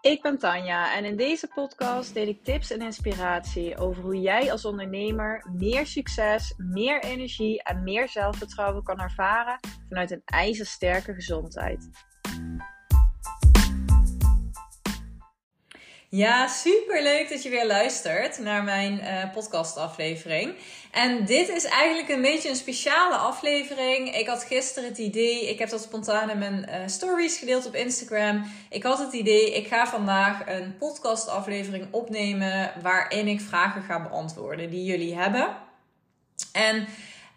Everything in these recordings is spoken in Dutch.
Ik ben Tanja en in deze podcast deel ik tips en inspiratie over hoe jij als ondernemer meer succes, meer energie en meer zelfvertrouwen kan ervaren vanuit een ijzersterke gezondheid. Ja, super leuk dat je weer luistert naar mijn uh, podcastaflevering. En dit is eigenlijk een beetje een speciale aflevering. Ik had gisteren het idee, ik heb dat spontaan in mijn uh, stories gedeeld op Instagram. Ik had het idee, ik ga vandaag een podcastaflevering opnemen waarin ik vragen ga beantwoorden die jullie hebben. En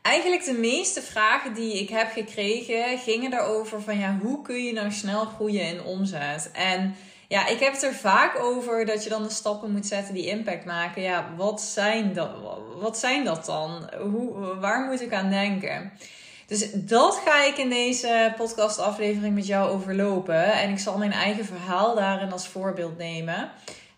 eigenlijk de meeste vragen die ik heb gekregen gingen erover van ja, hoe kun je nou snel groeien in omzet? En ja, ik heb het er vaak over dat je dan de stappen moet zetten die impact maken. Ja, wat zijn dat, wat zijn dat dan? Hoe, waar moet ik aan denken? Dus dat ga ik in deze podcastaflevering met jou overlopen. En ik zal mijn eigen verhaal daarin als voorbeeld nemen.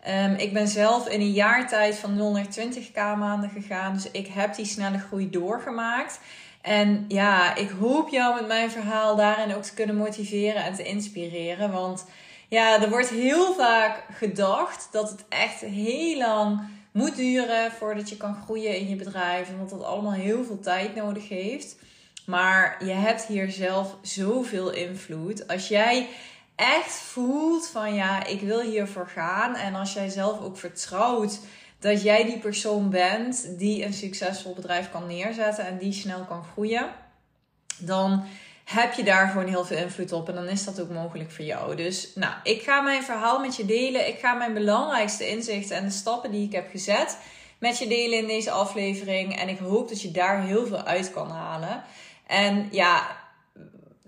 Um, ik ben zelf in een jaar tijd van 0 naar 20k maanden gegaan. Dus ik heb die snelle groei doorgemaakt. En ja, ik hoop jou met mijn verhaal daarin ook te kunnen motiveren en te inspireren. Want ja, er wordt heel vaak gedacht dat het echt heel lang moet duren voordat je kan groeien in je bedrijf. En dat dat allemaal heel veel tijd nodig heeft. Maar je hebt hier zelf zoveel invloed. Als jij echt voelt van ja, ik wil hiervoor gaan. En als jij zelf ook vertrouwt dat jij die persoon bent die een succesvol bedrijf kan neerzetten en die snel kan groeien. Dan heb je daar gewoon heel veel invloed op. En dan is dat ook mogelijk voor jou. Dus nou, ik ga mijn verhaal met je delen. Ik ga mijn belangrijkste inzichten en de stappen die ik heb gezet met je delen in deze aflevering. En ik hoop dat je daar heel veel uit kan halen. En ja,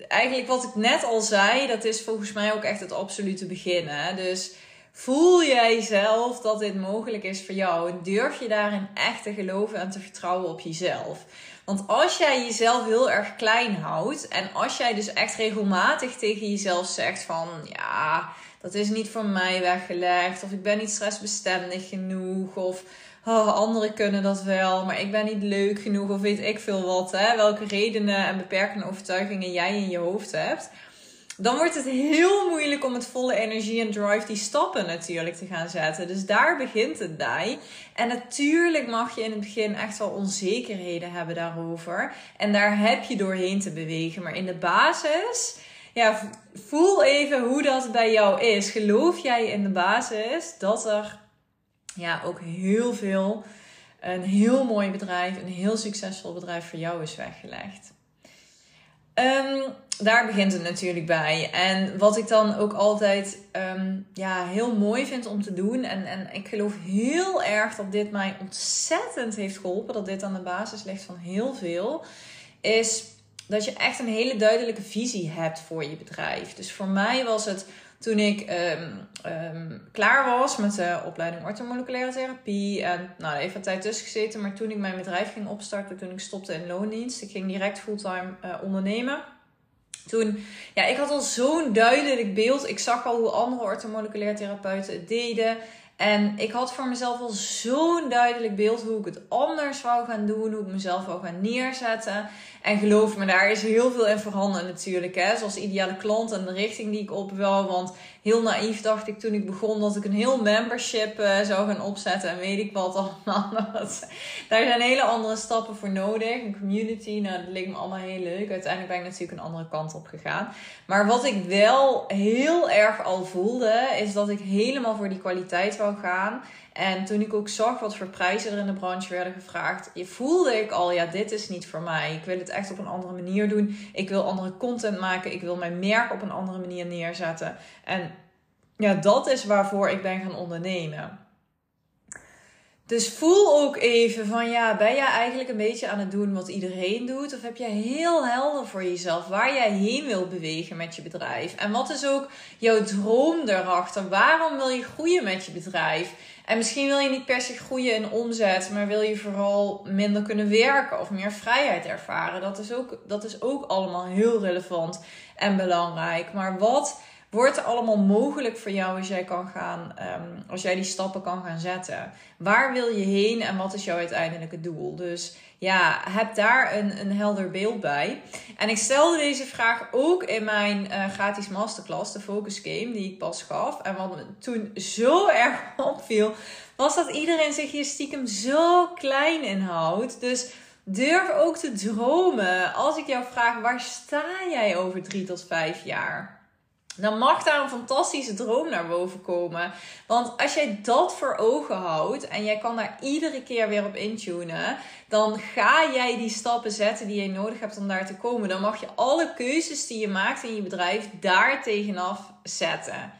eigenlijk wat ik net al zei, dat is volgens mij ook echt het absolute begin. Dus voel jij zelf dat dit mogelijk is voor jou? Durf je daarin echt te geloven en te vertrouwen op jezelf? Want als jij jezelf heel erg klein houdt en als jij dus echt regelmatig tegen jezelf zegt van ja, dat is niet voor mij weggelegd of ik ben niet stressbestendig genoeg of oh, anderen kunnen dat wel, maar ik ben niet leuk genoeg of weet ik veel wat, hè? welke redenen en beperkende overtuigingen jij in je hoofd hebt dan wordt het heel moeilijk om met volle energie en drive die stappen natuurlijk te gaan zetten. Dus daar begint het bij. En natuurlijk mag je in het begin echt wel onzekerheden hebben daarover. En daar heb je doorheen te bewegen. Maar in de basis, ja, voel even hoe dat bij jou is. Geloof jij in de basis dat er ja, ook heel veel, een heel mooi bedrijf, een heel succesvol bedrijf voor jou is weggelegd? Um, daar begint het natuurlijk bij. En wat ik dan ook altijd um, ja, heel mooi vind om te doen. En, en ik geloof heel erg dat dit mij ontzettend heeft geholpen. Dat dit aan de basis ligt van heel veel. Is dat je echt een hele duidelijke visie hebt voor je bedrijf. Dus voor mij was het toen ik um, um, klaar was met de opleiding orthomoleculaire therapie. En nou, even tijd tussen gezeten. Maar toen ik mijn bedrijf ging opstarten, toen ik stopte in loondienst. Ik ging direct fulltime uh, ondernemen. Toen, ja, ik had al zo'n duidelijk beeld. Ik zag al hoe andere orthomoleculaire therapeuten het deden. En ik had voor mezelf al zo'n duidelijk beeld hoe ik het anders wou gaan doen, hoe ik mezelf wou gaan neerzetten. En geloof me, daar is heel veel in veranderd natuurlijk. Hè? Zoals ideale klant en de richting die ik op wil. Want heel naïef dacht ik toen ik begon dat ik een heel membership uh, zou gaan opzetten. En weet ik wat allemaal. Daar zijn hele andere stappen voor nodig. Een community, nou dat leek me allemaal heel leuk. Uiteindelijk ben ik natuurlijk een andere kant op gegaan. Maar wat ik wel heel erg al voelde, is dat ik helemaal voor die kwaliteit wou gaan. En toen ik ook zag wat voor prijzen er in de branche werden gevraagd, voelde ik al, ja, dit is niet voor mij. Ik wil het echt op een andere manier doen. Ik wil andere content maken. Ik wil mijn merk op een andere manier neerzetten. En ja, dat is waarvoor ik ben gaan ondernemen. Dus voel ook even van ja, ben jij eigenlijk een beetje aan het doen wat iedereen doet? Of heb jij heel helder voor jezelf waar jij heen wil bewegen met je bedrijf? En wat is ook jouw droom daarachter? Waarom wil je groeien met je bedrijf? En misschien wil je niet per se groeien in omzet, maar wil je vooral minder kunnen werken of meer vrijheid ervaren. Dat is ook, dat is ook allemaal heel relevant en belangrijk. Maar wat wordt er allemaal mogelijk voor jou als jij kan gaan, ehm, als jij die stappen kan gaan zetten. Waar wil je heen en wat is jouw uiteindelijke doel? Dus ja, heb daar een, een helder beeld bij. En ik stelde deze vraag ook in mijn uh, gratis masterclass, de Focus Game, die ik pas gaf. En wat me toen zo erg opviel, was dat iedereen zich hier stiekem zo klein in houdt. Dus durf ook te dromen. Als ik jou vraag, waar sta jij over drie tot vijf jaar? Dan mag daar een fantastische droom naar boven komen. Want als jij dat voor ogen houdt en jij kan daar iedere keer weer op intunen, dan ga jij die stappen zetten die je nodig hebt om daar te komen. Dan mag je alle keuzes die je maakt in je bedrijf daar tegenaf zetten.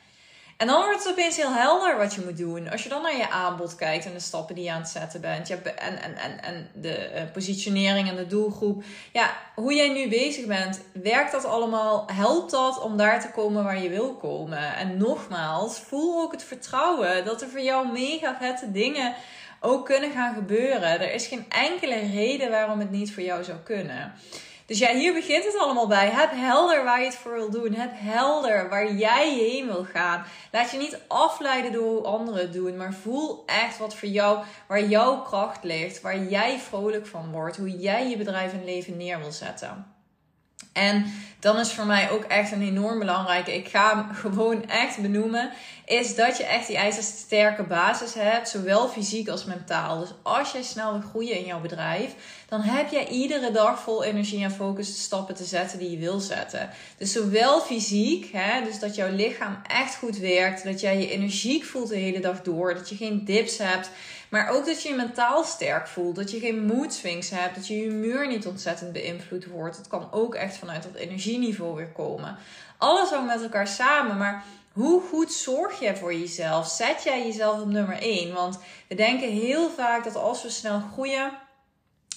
En dan wordt het opeens heel helder wat je moet doen. Als je dan naar je aanbod kijkt en de stappen die je aan het zetten bent. Je en, en, en, en de uh, positionering en de doelgroep. Ja, hoe jij nu bezig bent. Werkt dat allemaal? Helpt dat om daar te komen waar je wil komen? En nogmaals, voel ook het vertrouwen dat er voor jou mega vette dingen ook kunnen gaan gebeuren. Er is geen enkele reden waarom het niet voor jou zou kunnen. Dus ja, hier begint het allemaal bij. Heb helder waar je het voor wil doen. Heb helder waar jij heen wil gaan. Laat je niet afleiden door hoe anderen het doen. Maar voel echt wat voor jou, waar jouw kracht ligt. Waar jij vrolijk van wordt. Hoe jij je bedrijf en leven neer wil zetten. En dan is voor mij ook echt een enorm belangrijke, ik ga hem gewoon echt benoemen, is dat je echt die ijzersterke basis hebt, zowel fysiek als mentaal. Dus als jij snel wil groeien in jouw bedrijf, dan heb jij iedere dag vol energie en focus de stappen te zetten die je wil zetten. Dus zowel fysiek, hè, dus dat jouw lichaam echt goed werkt, dat jij je energiek voelt de hele dag door, dat je geen dips hebt, maar ook dat je je mentaal sterk voelt. Dat je geen mood swings hebt. Dat je humeur niet ontzettend beïnvloed wordt. Het kan ook echt vanuit dat energieniveau weer komen. Alles hangt met elkaar samen. Maar hoe goed zorg jij voor jezelf? Zet jij jezelf op nummer 1? Want we denken heel vaak dat als we snel groeien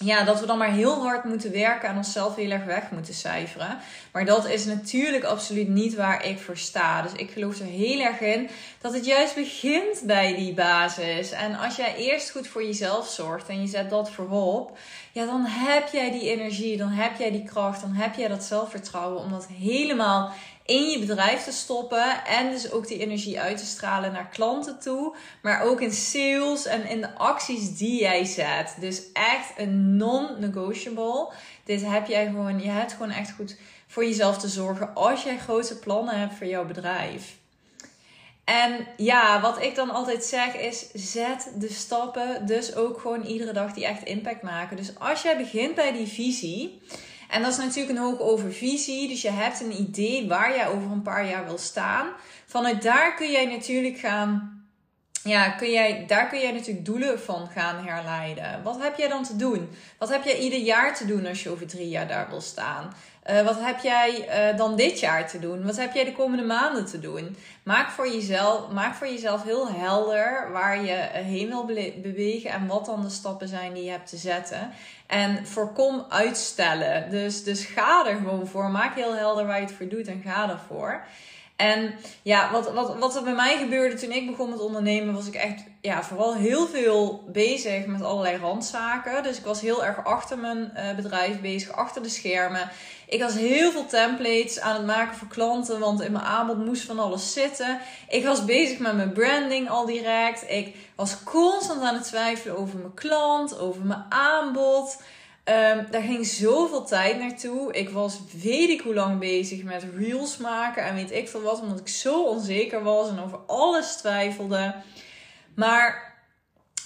ja, dat we dan maar heel hard moeten werken en onszelf heel erg weg moeten cijferen. Maar dat is natuurlijk absoluut niet waar ik voor sta. Dus ik geloof er heel erg in dat het juist begint bij die basis. En als jij eerst goed voor jezelf zorgt en je zet dat voorop, ja, dan heb jij die energie, dan heb jij die kracht, dan heb jij dat zelfvertrouwen om dat helemaal in je bedrijf te stoppen. En dus ook die energie uit te stralen naar klanten toe. Maar ook in sales en in de acties die jij zet. Dus echt een non-negotiable. Dit heb jij gewoon, je hebt gewoon echt goed voor jezelf te zorgen als jij grote plannen hebt voor jouw bedrijf. En ja, wat ik dan altijd zeg is: zet de stappen dus ook gewoon iedere dag die echt impact maken. Dus als jij begint bij die visie en dat is natuurlijk een hoog over visie. Dus je hebt een idee waar jij over een paar jaar wil staan. Vanuit daar kun jij natuurlijk gaan. Ja, kun jij, daar kun jij natuurlijk doelen van gaan herleiden. Wat heb jij dan te doen? Wat heb jij ieder jaar te doen als je over drie jaar daar wil staan? Uh, wat heb jij uh, dan dit jaar te doen? Wat heb jij de komende maanden te doen? Maak voor jezelf, maak voor jezelf heel helder waar je heen wil bewegen en wat dan de stappen zijn die je hebt te zetten. En voorkom uitstellen. Dus, dus ga er gewoon voor. Maak heel helder waar je het voor doet en ga ervoor. En ja, wat, wat, wat er bij mij gebeurde toen ik begon met ondernemen, was ik echt ja, vooral heel veel bezig met allerlei randzaken. Dus ik was heel erg achter mijn bedrijf bezig, achter de schermen. Ik was heel veel templates aan het maken voor klanten, want in mijn aanbod moest van alles zitten. Ik was bezig met mijn branding al direct. Ik was constant aan het twijfelen over mijn klant, over mijn aanbod. Um, daar ging zoveel tijd naartoe. Ik was weet ik hoe lang bezig met reels maken en weet ik veel wat, omdat ik zo onzeker was en over alles twijfelde. Maar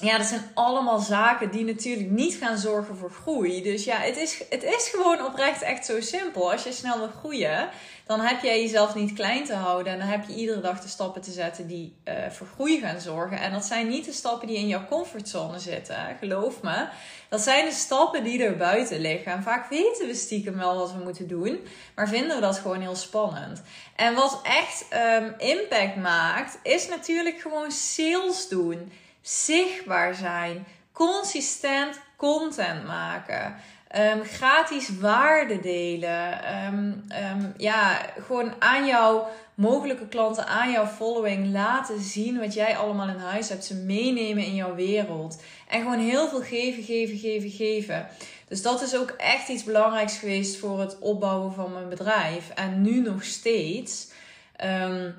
ja, dat zijn allemaal zaken die natuurlijk niet gaan zorgen voor groei. Dus ja, het is, het is gewoon oprecht echt zo simpel. Als je snel wil groeien, dan heb jij jezelf niet klein te houden. En dan heb je iedere dag de stappen te zetten die uh, voor groei gaan zorgen. En dat zijn niet de stappen die in jouw comfortzone zitten. Geloof me. Dat zijn de stappen die er buiten liggen. En vaak weten we stiekem wel wat we moeten doen. Maar vinden we dat gewoon heel spannend. En wat echt um, impact maakt, is natuurlijk gewoon sales doen zichtbaar zijn, consistent content maken. Um, gratis waarde delen. Um, um, ja, gewoon aan jouw mogelijke klanten, aan jouw following laten zien wat jij allemaal in huis hebt. Ze meenemen in jouw wereld. En gewoon heel veel geven, geven, geven, geven. Dus dat is ook echt iets belangrijks geweest voor het opbouwen van mijn bedrijf. En nu nog steeds. ehm,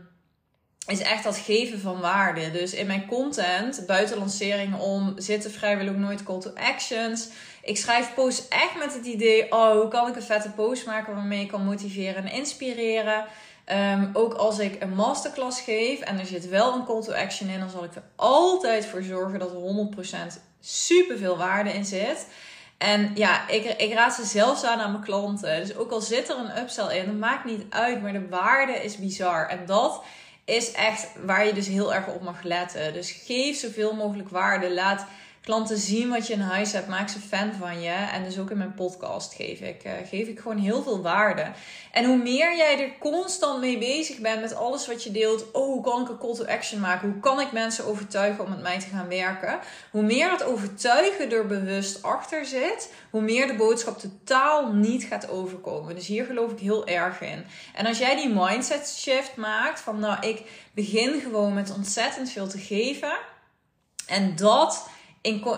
is echt dat geven van waarde. Dus in mijn content, buiten lanceringen om, zitten vrijwel ook nooit call to actions. Ik schrijf posts echt met het idee, oh, hoe kan ik een vette post maken waarmee ik kan motiveren en inspireren. Ehm, ook als ik een masterclass geef en er zit wel een call to action in, dan zal ik er altijd voor zorgen dat er 100% super veel waarde in zit. En ja, ik, ik raad ze zelfs aan aan mijn klanten. Dus ook al zit er een upsell in, dat maakt niet uit, maar de waarde is bizar. En dat is echt waar je dus heel erg op mag letten. Dus geef zoveel mogelijk waarde. Laat klanten zien wat je in huis hebt. Maak ze fan van je. En dus ook in mijn podcast geef ik, uh, geef ik gewoon heel veel waarde. En hoe meer jij er constant mee bezig bent met alles wat je deelt. Oh, hoe kan ik een call to action maken? Hoe kan ik mensen overtuigen om met mij te gaan werken? Hoe meer dat overtuigen er bewust achter zit, hoe meer de boodschap totaal niet gaat overkomen. Dus hier geloof ik heel erg in. En als jij die mindset shift maakt van nou, ik begin gewoon met ontzettend veel te geven. En dat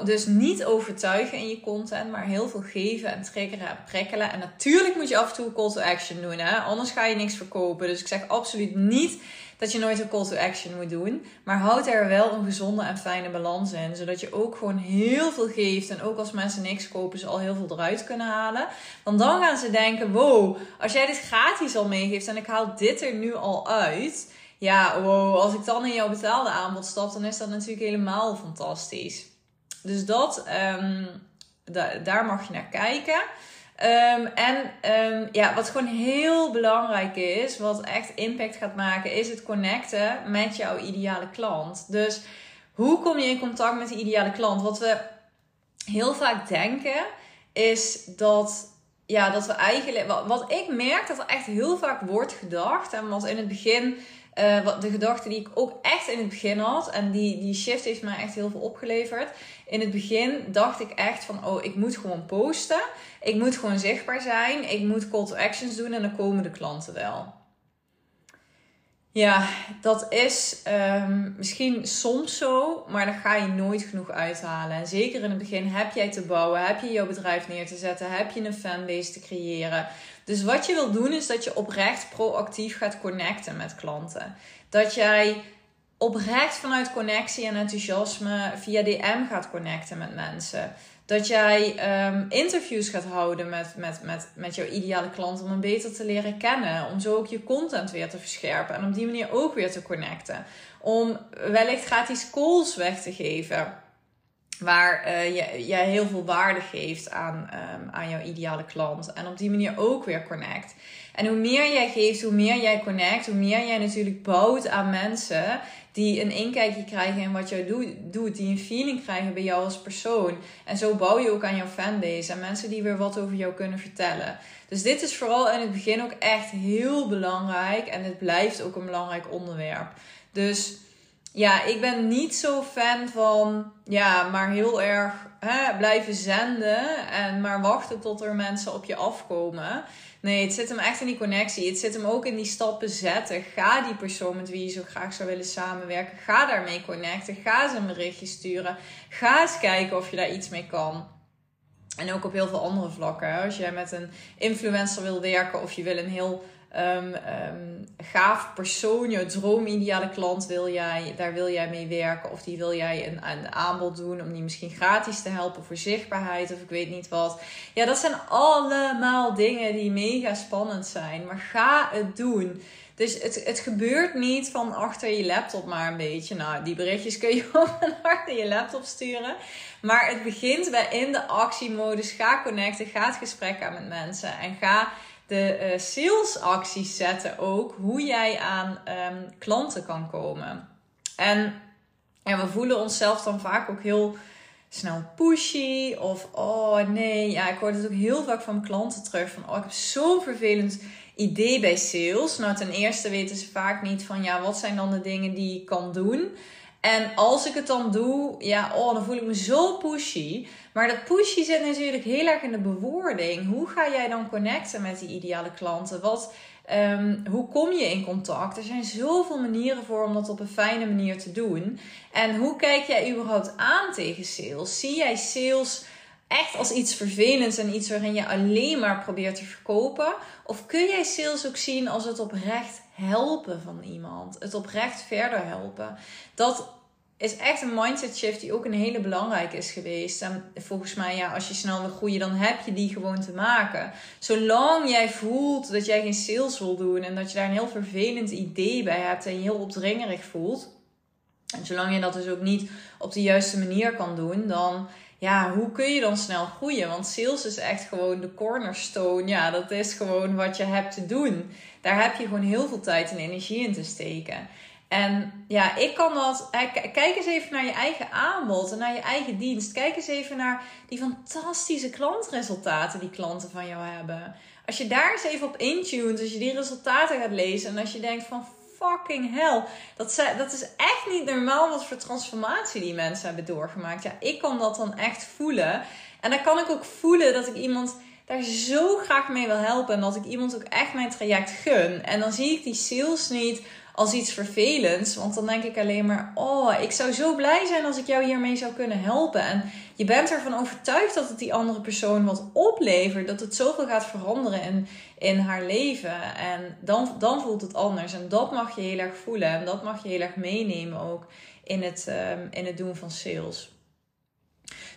dus niet overtuigen in je content, maar heel veel geven en triggeren en prikkelen. En natuurlijk moet je af en toe call to action doen, hè? anders ga je niks verkopen. Dus ik zeg absoluut niet dat je nooit een call to action moet doen. Maar houd er wel een gezonde en fijne balans in. Zodat je ook gewoon heel veel geeft. En ook als mensen niks kopen, ze al heel veel eruit kunnen halen. Want dan gaan ze denken: wow, als jij dit gratis al meegeeft en ik haal dit er nu al uit. Ja, wow, als ik dan in jouw betaalde aanbod stap, dan is dat natuurlijk helemaal fantastisch. Dus dat, um, daar mag je naar kijken. Um, en um, ja, wat gewoon heel belangrijk is, wat echt impact gaat maken, is het connecten met jouw ideale klant. Dus hoe kom je in contact met die ideale klant? Wat we heel vaak denken, is dat, ja, dat we eigenlijk. Wat, wat ik merk dat er echt heel vaak wordt gedacht, en wat in het begin uh, wat, de gedachte die ik ook echt in het begin had. En die, die shift heeft mij echt heel veel opgeleverd. In het begin dacht ik echt van, oh, ik moet gewoon posten. Ik moet gewoon zichtbaar zijn. Ik moet call to actions doen en dan komen de klanten wel. Ja, dat is um, misschien soms zo, maar daar ga je nooit genoeg uithalen. En zeker in het begin heb jij te bouwen, heb je jouw bedrijf neer te zetten, heb je een fanbase te creëren. Dus wat je wil doen is dat je oprecht proactief gaat connecten met klanten. Dat jij oprecht vanuit connectie en enthousiasme via DM gaat connecten met mensen. Dat jij um, interviews gaat houden met, met, met, met jouw ideale klant om hem beter te leren kennen. Om zo ook je content weer te verscherpen en op die manier ook weer te connecten. Om wellicht gratis calls weg te geven. Waar uh, je, jij heel veel waarde geeft aan, um, aan jouw ideale klant. En op die manier ook weer connect. En hoe meer jij geeft, hoe meer jij connect, hoe meer jij natuurlijk bouwt aan mensen die een inkijkje krijgen in wat jij doet, die een feeling krijgen bij jou als persoon. En zo bouw je ook aan jouw fanbase en mensen die weer wat over jou kunnen vertellen. Dus dit is vooral in het begin ook echt heel belangrijk en het blijft ook een belangrijk onderwerp. Dus ja, ik ben niet zo fan van, ja, maar heel erg hè, blijven zenden en maar wachten tot er mensen op je afkomen. Nee, het zit hem echt in die connectie. Het zit hem ook in die stappen zetten. Ga die persoon met wie je zo graag zou willen samenwerken, ga daarmee connecten. Ga ze een berichtje sturen. Ga eens kijken of je daar iets mee kan. En ook op heel veel andere vlakken. Als jij met een influencer wil werken of je wil een heel um, um, gaaf persoon, je droomideale klant wil jij, daar wil jij mee werken. Of die wil jij een, een aanbod doen om die misschien gratis te helpen voor zichtbaarheid of ik weet niet wat. Ja, dat zijn allemaal dingen die mega spannend zijn. Maar ga het doen. Dus het, het gebeurt niet van achter je laptop maar een beetje. Nou, die berichtjes kun je op een achter je laptop sturen. Maar het begint bij in de actiemodus. Ga connecten, ga het gesprek aan met mensen. En ga de uh, salesacties zetten ook. Hoe jij aan um, klanten kan komen. En ja, we voelen onszelf dan vaak ook heel snel pushy. Of oh nee, ja, ik hoor het ook heel vaak van klanten terug. Van oh, ik heb zo'n vervelend idee bij sales. Nou, ten eerste weten ze vaak niet van ja, wat zijn dan de dingen die ik kan doen. En als ik het dan doe, ja, oh, dan voel ik me zo pushy. Maar dat pushy zit natuurlijk heel erg in de bewoording. Hoe ga jij dan connecten met die ideale klanten? Wat, um, hoe kom je in contact? Er zijn zoveel manieren voor om dat op een fijne manier te doen. En hoe kijk jij überhaupt aan tegen sales? Zie jij sales echt als iets vervelends en iets waarin je alleen maar probeert te verkopen? Of kun jij sales ook zien als het oprecht helpen van iemand. Het oprecht verder helpen. Dat is echt een mindset shift die ook een hele belangrijke is geweest. En volgens mij, ja, als je snel wil groeien, dan heb je die gewoon te maken. Zolang jij voelt dat jij geen sales wil doen en dat je daar een heel vervelend idee bij hebt en je heel opdringerig voelt. En zolang je dat dus ook niet op de juiste manier kan doen, dan ja, hoe kun je dan snel groeien? Want sales is echt gewoon de cornerstone. Ja, dat is gewoon wat je hebt te doen. Daar heb je gewoon heel veel tijd en energie in te steken. En ja, ik kan dat. Kijk eens even naar je eigen aanbod en naar je eigen dienst. Kijk eens even naar die fantastische klantresultaten die klanten van jou hebben. Als je daar eens even op intunt, als je die resultaten gaat lezen en als je denkt van fucking hell, dat, dat is echt niet normaal wat voor transformatie die mensen hebben doorgemaakt. Ja, ik kan dat dan echt voelen. En dan kan ik ook voelen dat ik iemand daar zo graag mee wil helpen en dat ik iemand ook echt mijn traject gun. En dan zie ik die sales niet als iets vervelends. Want dan denk ik alleen maar: Oh, ik zou zo blij zijn als ik jou hiermee zou kunnen helpen. En je bent ervan overtuigd dat het die andere persoon wat oplevert. Dat het zoveel gaat veranderen in, in haar leven. En dan, dan voelt het anders. En dat mag je heel erg voelen. En dat mag je heel erg meenemen ook in het, um, in het doen van sales.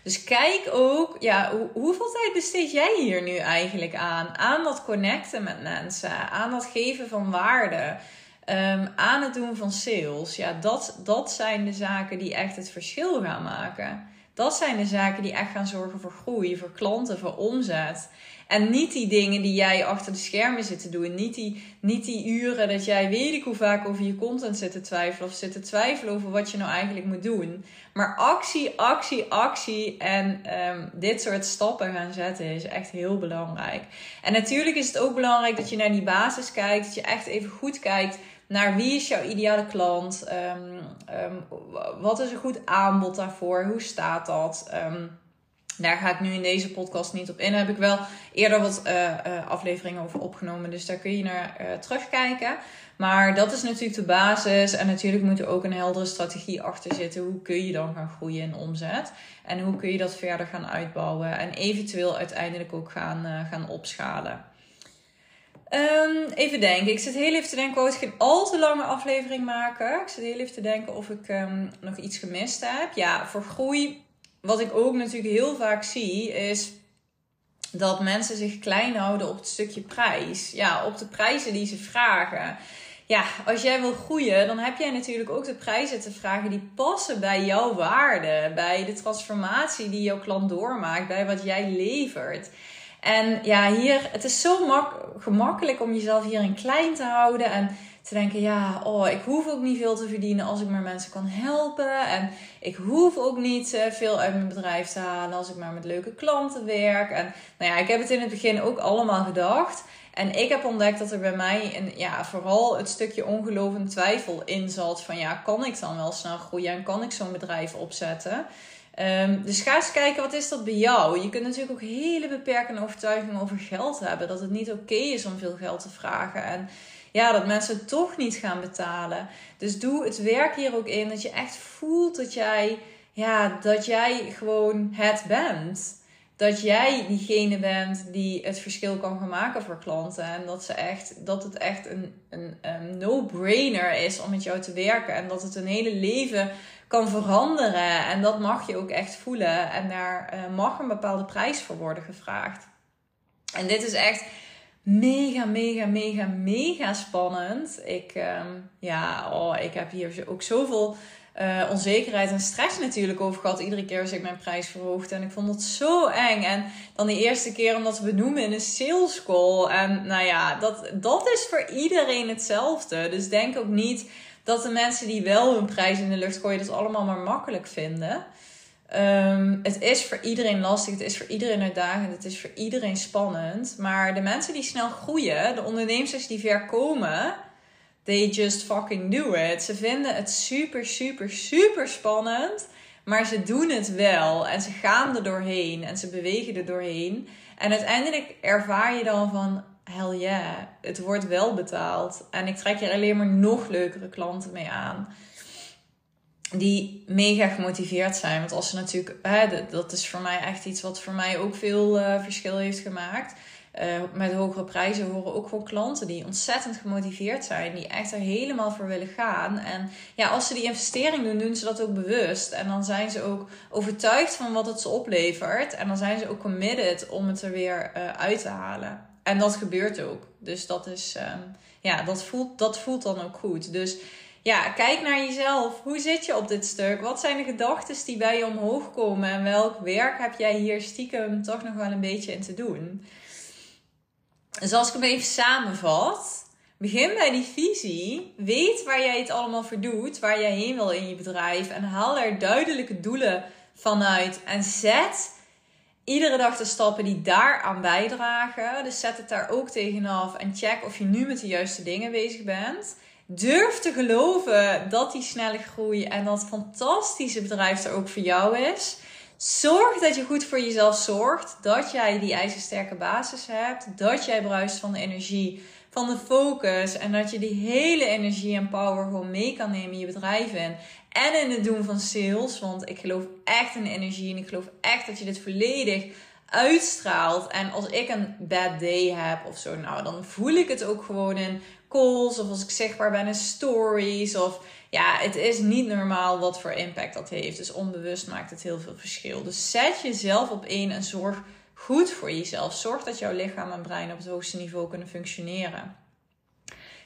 Dus kijk ook, ja, hoeveel tijd besteed jij hier nu eigenlijk aan? Aan dat connecten met mensen, aan dat geven van waarde. Ehm, aan het doen van sales, ja, dat, dat zijn de zaken die echt het verschil gaan maken. Dat zijn de zaken die echt gaan zorgen voor groei, voor klanten, voor omzet. En niet die dingen die jij achter de schermen zit te doen. Niet die, niet die uren dat jij weet ik hoe vaak over je content zit te twijfelen. Of zit te twijfelen over wat je nou eigenlijk moet doen. Maar actie, actie, actie. En ehm, dit soort stappen gaan zetten is echt heel belangrijk. En natuurlijk is het ook belangrijk dat je naar die basis kijkt. Dat je echt even goed kijkt naar wie is jouw ideale klant? Um, wat is een goed aanbod daarvoor? Hoe staat dat? Um, daar ga ik nu in deze podcast niet op in. Daar heb ik wel eerder wat uh, uh, afleveringen over opgenomen. Dus daar kun je naar uh, terugkijken. Maar dat is natuurlijk de basis. En natuurlijk moet er ook een heldere strategie achter zitten. Hoe kun je dan gaan groeien in omzet? En hoe kun je dat verder gaan uitbouwen? En eventueel uiteindelijk ook gaan, gaan opschalen. Um, even denken. Ik zit heel even te denken. Ik geen al te lange aflevering maken. Ik zit heel even te denken of ik um, nog iets gemist heb. Ja, voor groei. Wat ik ook natuurlijk heel vaak zie is dat mensen zich klein houden op het stukje prijs. Ja, op de prijzen die ze vragen. Ja, als jij wil groeien, dan heb jij natuurlijk ook de prijzen te vragen die passen bij jouw waarde, bij de transformatie die jouw klant doormaakt, bij wat jij levert. En ja, hier, het is zo mak gemakkelijk om jezelf hierin klein te houden. En te denken, ja, oh, ik hoef ook niet veel te verdienen als ik maar mensen kan helpen. En ik hoef ook niet uh, veel uit mijn bedrijf te halen als ik maar met leuke klanten werk. En nou ja, ik heb het in het begin ook allemaal gedacht. En ik heb ontdekt dat er bij mij een, ja, vooral het stukje ongelovend twijfel in zat. Van ja, kan ik dan wel snel groeien en kan ik zo'n bedrijf opzetten? Um, dus ga eens kijken, wat is dat bij jou? Je kunt natuurlijk ook hele beperkende overtuigingen over geld hebben. Dat het niet oké is om veel geld te vragen. En ja, dat mensen toch niet gaan betalen. Dus doe het werk hier ook in. Dat je echt voelt dat jij, ja, dat jij gewoon het bent. Dat jij diegene bent die het verschil kan gaan maken voor klanten. En dat, ze echt, dat het echt een, een, een no-brainer is om met jou te werken. En dat het een hele leven kan veranderen. En dat mag je ook echt voelen. En daar eh, mag een bepaalde prijs voor worden gevraagd. En dit is echt mega, mega, mega, mega spannend. Ik, ehm, ja, oh, ik heb hier ook zoveel uh, onzekerheid en stress natuurlijk over gehad. Iedere keer als ik mijn prijs verhoogde. En ik vond het zo eng. En dan de eerste keer om dat te benoemen in een sales call. En nou ja, dat, dat is voor iedereen hetzelfde. Dus denk ook niet dat de mensen die wel hun prijs in de lucht gooien, dat allemaal maar makkelijk vinden. Um, het is voor iedereen lastig, het is voor iedereen uitdagend, het is voor iedereen spannend. Maar de mensen die snel groeien, de ondernemers die ver komen, they just fucking do it. Ze vinden het super, super, super spannend, maar ze doen het wel. En ze gaan er doorheen en ze bewegen er doorheen. En uiteindelijk ervaar je dan van, hell yeah, het wordt wel betaald. En ik trek hier alleen maar nog leukere klanten mee aan. Die mega gemotiveerd zijn. Want als ze natuurlijk, hè, dat is voor mij echt iets wat voor mij ook veel uh, verschil heeft gemaakt. uh, met hogere prijzen horen ook gewoon klanten die ontzettend gemotiveerd zijn, die echt er helemaal voor willen gaan. En ja, als ze die investering doen, doen ze dat ook bewust. En dan zijn ze ook overtuigd van wat het ze oplevert. En dan zijn ze ook committed om het er weer uh, uit te halen. En dat gebeurt ook. Dus dat is, um, ja, dat voelt, dat voelt dan ook goed. Dus ja, kijk naar jezelf. Hoe zit je op dit stuk? Wat zijn de gedachten die bij je omhoog komen? En welk werk heb jij hier stiekem toch nog wel een beetje in te doen? Dus als ik hem even samenvat. Begin bij die visie. Weet waar jij het allemaal voor doet. Waar jij heen wil in je bedrijf. En haal er duidelijke doelen vanuit. En zet iedere dag de stappen die daaraan bijdragen. Dus zet het daar ook tegenaf. En check of je nu met de juiste dingen bezig bent. Durf te geloven dat die snelle groei en dat fantastische bedrijf er ook voor jou is. Zorg dat je goed voor jezelf zorgt. Dat jij die ijzersterke basis hebt. Dat jij bruist van de energie, van de focus. En dat je die hele energie en power gewoon mee kan nemen in je bedrijf in. En in het doen van sales. Want ik geloof echt in energie. En ik geloof echt dat je dit volledig uitstraalt. En als ik een bad day heb of zo, nou dan voel ik het ook gewoon in calls of als ik zichtbaar ben in stories. Of ja, het is niet normaal wat voor impact dat heeft. Dus onbewust maakt het heel veel verschil. Dus zet jezelf op één en zorg goed voor jezelf. Zorg dat jouw lichaam en brein op het hoogste niveau kunnen functioneren.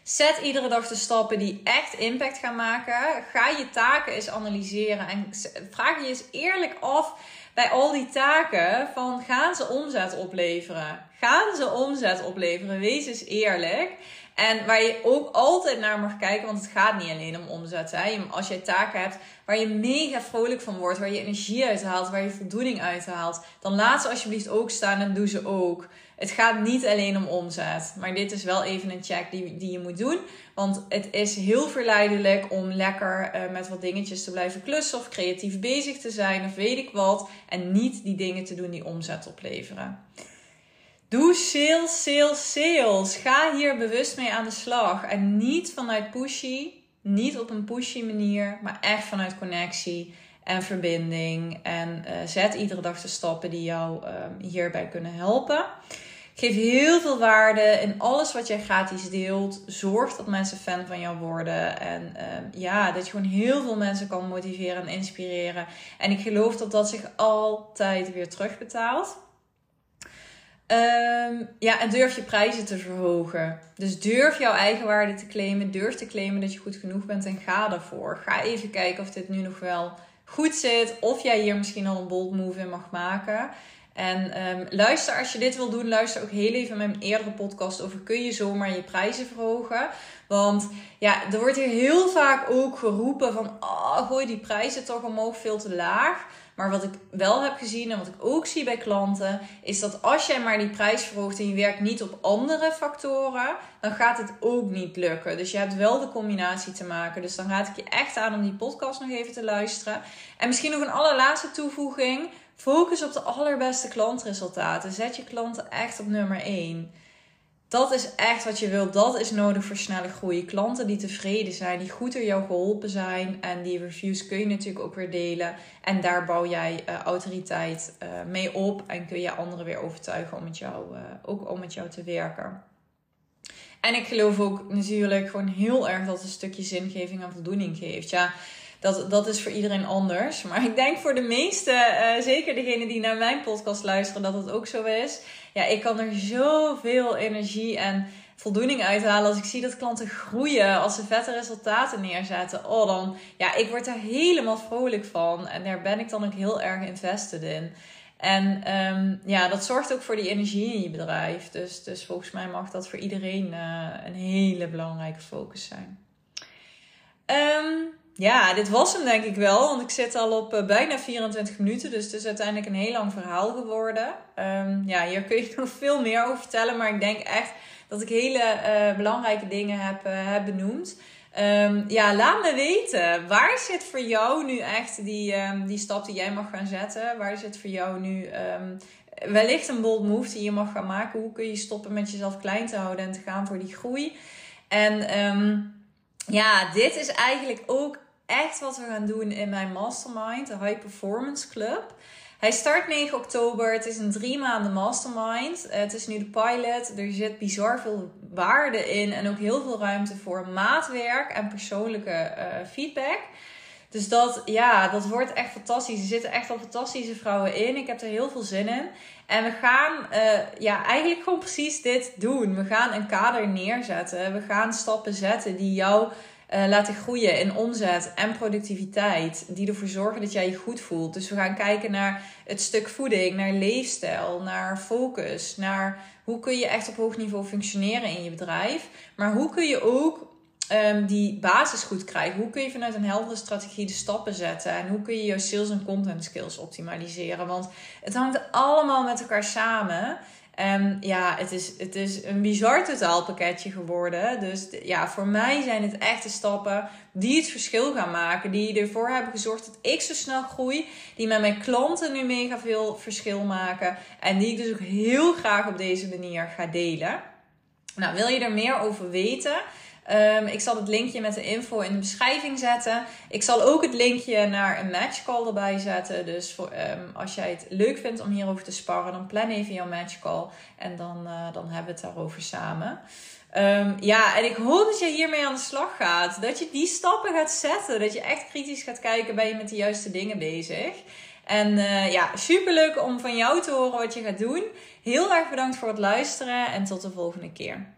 Zet iedere dag de stappen die echt impact gaan maken. Ga je taken eens analyseren en vraag je eens eerlijk af bij al die taken van gaan ze omzet opleveren? Gaan ze omzet opleveren? Wees eens eerlijk. En waar je ook altijd naar mag kijken, want het gaat niet alleen om omzet. Hè. Als jij taken hebt waar je mega vrolijk van wordt, waar je energie uit haalt, waar je voldoening uit haalt, dan laat ze alsjeblieft ook staan en doe ze ook. Het gaat niet alleen om omzet. Maar dit is wel even een check die, die je moet doen. Want het is heel verleidelijk om lekker uh, met wat dingetjes te blijven klussen of creatief bezig te zijn of weet ik wat. En niet die dingen te doen die omzet opleveren. Doe sales, sales, sales. Ga hier bewust mee aan de slag. En niet vanuit pushy, niet op een pushy manier, maar echt vanuit connectie en verbinding. En uh, zet iedere dag de stappen die jou uh, hierbij kunnen helpen. Geef heel veel waarde in alles wat jij gratis deelt. Zorg dat mensen fan van jou worden. En uh, ja, dat je gewoon heel veel mensen kan motiveren en inspireren. En ik geloof dat dat zich altijd weer terugbetaalt. Um, ja, en durf je prijzen te verhogen. Dus durf jouw eigen waarde te claimen. Durf te claimen dat je goed genoeg bent en ga daarvoor. Ga even kijken of dit nu nog wel goed zit. Of jij hier misschien al een bold move in mag maken. En um, luister, als je dit wil doen, luister ook heel even mijn eerdere podcast over kun je zomaar je prijzen verhogen. Want ja, er wordt hier heel vaak ook geroepen van, oh, gooi die prijzen toch omhoog veel te laag. Maar wat ik wel heb gezien en wat ik ook zie bij klanten, is dat als jij maar die prijs verhoogt en je werkt niet op andere factoren, dan gaat het ook niet lukken. Dus je hebt wel de combinatie te maken. Dus dan raad ik je echt aan om die podcast nog even te luisteren. En misschien nog een allerlaatste toevoeging. Focus op de allerbeste klantresultaten. Zet je klanten echt op nummer 1. Dat is echt wat je wilt. Dat is nodig voor snelle groei. Klanten die tevreden zijn, die goed door jou geholpen zijn. En die reviews kun je natuurlijk ook weer delen. En daar bouw jij uh, autoriteit uh, mee op. En kun je anderen weer overtuigen om met jou, uh, ook om met jou te werken. En ik geloof ook natuurlijk gewoon heel erg dat een stukje zingeving en voldoening geeft. Ja, dat, dat is voor iedereen anders. Maar ik denk voor de meeste, uh, zeker degenen die naar mijn podcast luisteren, dat het ook zo is. Ja, ik kan er zoveel energie en voldoening uithalen als ik zie dat klanten groeien, als ze vette resultaten neerzetten. Oh, dan, ja, ik word daar helemaal vrolijk van. En daar ben ik dan ook heel erg invested in. En um, ja, dat zorgt ook voor die energie in je bedrijf. Dus, dus volgens mij mag dat voor iedereen uh, een hele belangrijke focus zijn. Um, ja, dit was hem denk ik wel. Want ik zit al op uh, bijna 24 minuten. Dus het is uiteindelijk een heel lang verhaal geworden. Um, ja, hier kun je nog veel meer over vertellen. Maar ik denk echt dat ik hele uh, belangrijke dingen heb, uh, heb benoemd. Um, ja, laat me weten. Waar zit voor jou nu echt die, um, die stap die jij mag gaan zetten? Waar zit voor jou nu wellicht een bold move die je mag gaan maken? Hoe kun je stoppen met jezelf klein te houden en te gaan voor die groei? En ja, dit is eigenlijk ook echt wat we gaan doen in mijn mastermind, de High Performance Club. Hij start 9 oktober. Het is een drie maanden mastermind. het is nu de pilot. Er zit bizar veel waarde in en ook heel veel ruimte voor maatwerk en persoonlijke feedback. Dus dat, ja, dat wordt echt fantastisch. Er zitten echt al fantastische vrouwen in. Ik heb er heel veel zin in. En we gaan uh, ja, eigenlijk gewoon precies dit doen. We gaan een kader neerzetten. We gaan stappen zetten die jou uh, laten groeien in omzet en productiviteit. Die ervoor zorgen dat jij je goed voelt. Dus we gaan kijken naar het stuk voeding, naar leefstijl, naar focus, naar hoe kun je echt op hoog niveau functioneren in je bedrijf. Maar hoe kun je ook um, die basis goed krijgen? Hoe kun je vanuit een heldere strategie de stappen zetten? En hoe kun je je sales en content skills optimaliseren? Want het hangt allemaal met elkaar samen. En ja, het is, het is een bizar totaalpakketje geworden. Dus ja, voor mij zijn het echte stappen die het verschil gaan maken. Die ervoor hebben gezorgd dat ik zo snel groei. Die met mijn klanten nu mega veel verschil maken. En die ik dus ook heel graag op deze manier ga delen. Nou, wil je er meer over weten? Um, ik zal het linkje met de info in de beschrijving zetten. Ik zal ook het linkje naar een matchcall erbij zetten. Dus um, als jij het leuk vindt om hierover te sparren, dan plan even jouw matchcall. En dan, uh, dan hebben we het daarover samen. Um, ja, en ik hoop dat je hiermee aan de slag gaat. Dat je die stappen gaat zetten. Dat je echt kritisch gaat kijken, ben je met de juiste dingen bezig. En uh, ja, super leuk om van jou te horen wat je gaat doen. Heel erg bedankt voor het luisteren en tot de volgende keer.